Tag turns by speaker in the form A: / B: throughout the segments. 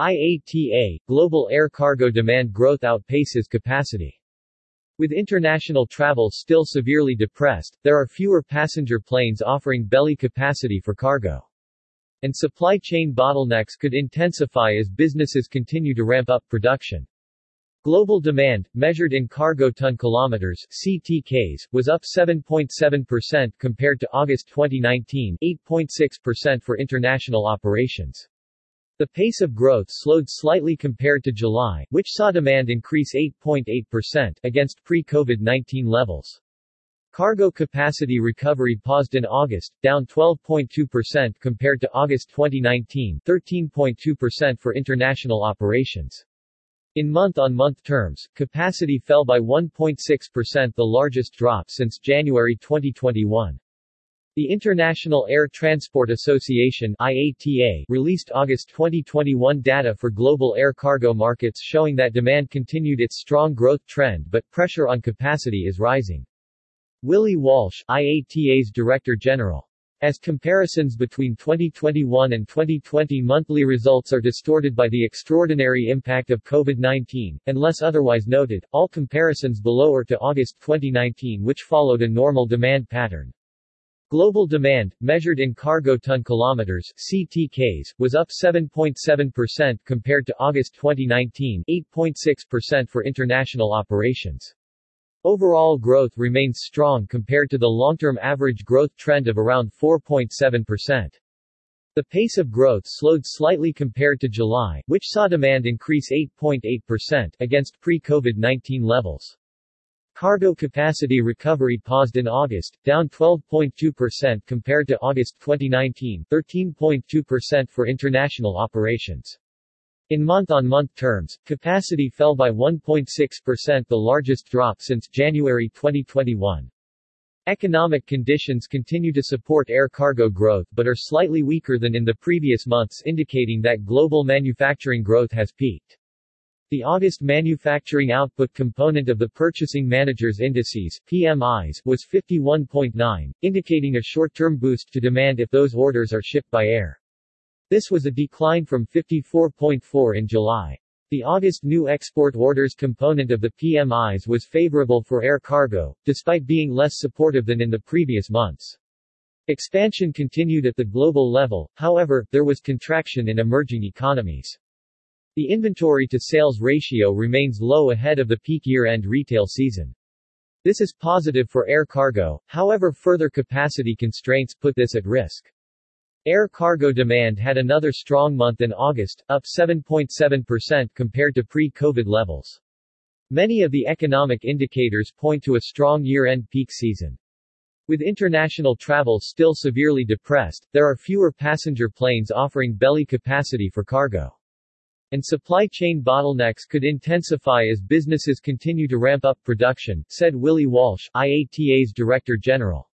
A: IATA, global air cargo demand growth outpaces capacity. With international travel still severely depressed, there are fewer passenger planes offering belly capacity for cargo. And supply chain bottlenecks could intensify as businesses continue to ramp up production. Global demand, measured in cargo ton kilometers CTKs, was up 7.7% compared to August 2019, 8.6% for international operations. The pace of growth slowed slightly compared to July, which saw demand increase 8.8% against pre-COVID-19 levels. Cargo capacity recovery paused in August, down 12.2% compared to August 2019, 13.2% for international operations. In month-on-month terms, capacity fell by 1.6% the largest drop since January 2021. The International Air Transport Association IATA released August 2021 data for global air cargo markets showing that demand continued its strong growth trend but pressure on capacity is rising. Willie Walsh, IATA's Director General. As comparisons between 2021 and 2020 monthly results are distorted by the extraordinary impact of COVID-19, unless otherwise noted, all comparisons below are to August 2019 which followed a normal demand pattern. Global demand, measured in cargo ton kilometers CTKs, was up 7.7% compared to August 2019, 8.6% for international operations. Overall growth remains strong compared to the long-term average growth trend of around 4.7%. The pace of growth slowed slightly compared to July, which saw demand increase 8.8% against pre-COVID-19 levels. Cargo capacity recovery paused in August, down 12.2% compared to August 2019, 13.2% for international operations. In month-on-month terms, capacity fell by 1.6% the largest drop since January 2021. Economic conditions continue to support air cargo growth but are slightly weaker than in the previous months indicating that global manufacturing growth has peaked. The August manufacturing output component of the Purchasing Managers' Indices PMIs, was 51.9, indicating a short-term boost to demand if those orders are shipped by air. This was a decline from 54.4 in July. The August new export orders component of the PMIs was favorable for air cargo, despite being less supportive than in the previous months. Expansion continued at the global level, however, there was contraction in emerging economies. The inventory-to-sales ratio remains low ahead of the peak year-end retail season. This is positive for air cargo, however further capacity constraints put this at risk. Air cargo demand had another strong month in August, up 7.7% compared to pre-COVID levels. Many of the economic indicators point to a strong year-end peak season. With international travel still severely depressed, there are fewer passenger planes offering belly capacity for cargo and supply chain bottlenecks could intensify as businesses continue to ramp up production, said Willie Walsh, IATA's Director General.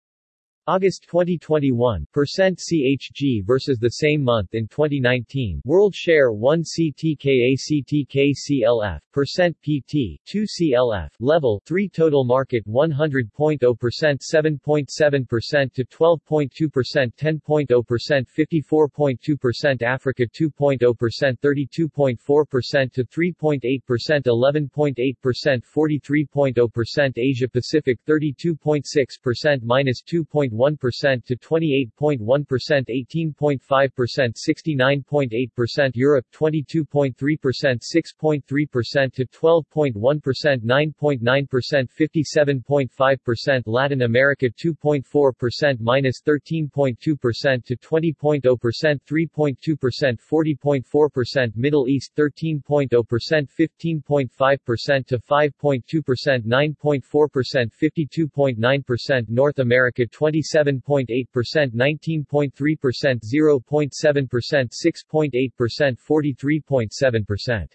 A: August 2021, percent CHG versus the same month in 2019. World share 1 CTK ACTK CLF, percent PT, 2 CLF, level 3 total market 100.0% 7.7% to 12.2% 10.0% 54.2% Africa 2.0% 32.4% to 3.8% 11.8% 43.0% Asia Pacific 32.6% minus 2. 2.1% to 28.1% 18.5% 69.8% Europe 22.3% 6.3% to 12.1% 9.9% 57.5% Latin America 2.4% minus 13.2% to 20.0% 3.2% 40.4% Middle East 13.0% 15.5% to 5.2% 9.4% 52.9% North America 20 27.8% 19.3% 0.7% 6.8% 43.7%.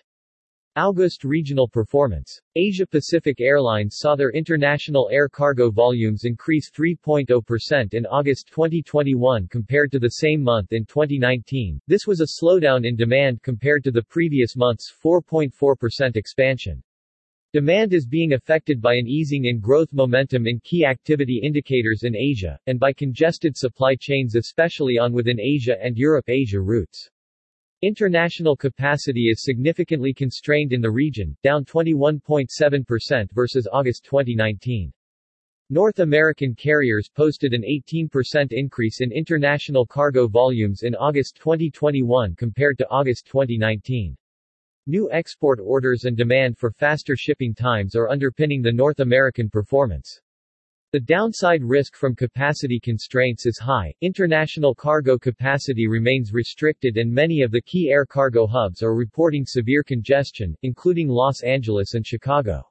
A: August regional performance. Asia Pacific Airlines saw their international air cargo volumes increase 3.0% in August 2021 compared to the same month in 2019. This was a slowdown in demand compared to the previous month's 4.4% expansion. Demand is being affected by an easing in growth momentum in key activity indicators in Asia, and by congested supply chains especially on within Asia and Europe-Asia routes. International capacity is significantly constrained in the region, down 21.7% versus August 2019. North American carriers posted an 18% increase in international cargo volumes in August 2021 compared to August 2019. New export orders and demand for faster shipping times are underpinning the North American performance. The downside risk from capacity constraints is high, international cargo capacity remains restricted and many of the key air cargo hubs are reporting severe congestion, including Los Angeles and Chicago.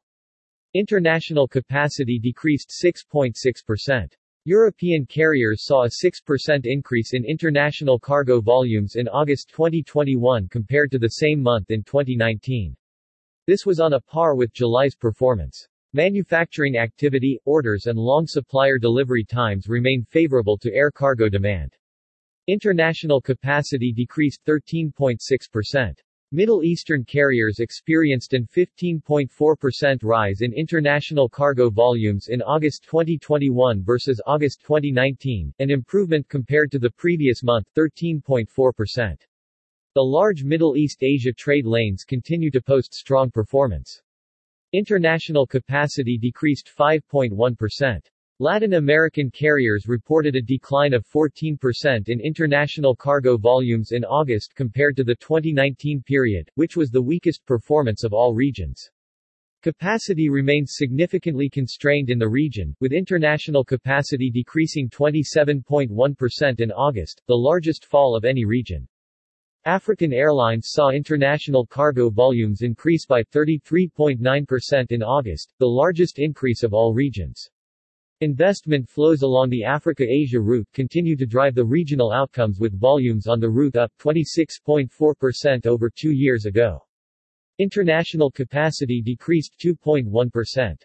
A: International capacity decreased 6.6%. European carriers saw a 6% increase in international cargo volumes in August 2021 compared to the same month in 2019. This was on a par with July's performance. Manufacturing activity, orders and long supplier delivery times remain favorable to air cargo demand. International capacity decreased 13.6%. Middle Eastern carriers experienced an 15.4% rise in international cargo volumes in August 2021 versus August 2019, an improvement compared to the previous month 13.4%. The large Middle East-Asia trade lanes continue to post strong performance. International capacity decreased 5.1%. Latin American carriers reported a decline of 14% in international cargo volumes in August compared to the 2019 period, which was the weakest performance of all regions. Capacity remains significantly constrained in the region, with international capacity decreasing 27.1% in August, the largest fall of any region. African Airlines saw international cargo volumes increase by 33.9% in August, the largest increase of all regions. Investment flows along the Africa-Asia route continue to drive the regional outcomes with volumes on the route up 26.4% over two years ago. International capacity decreased 2.1%.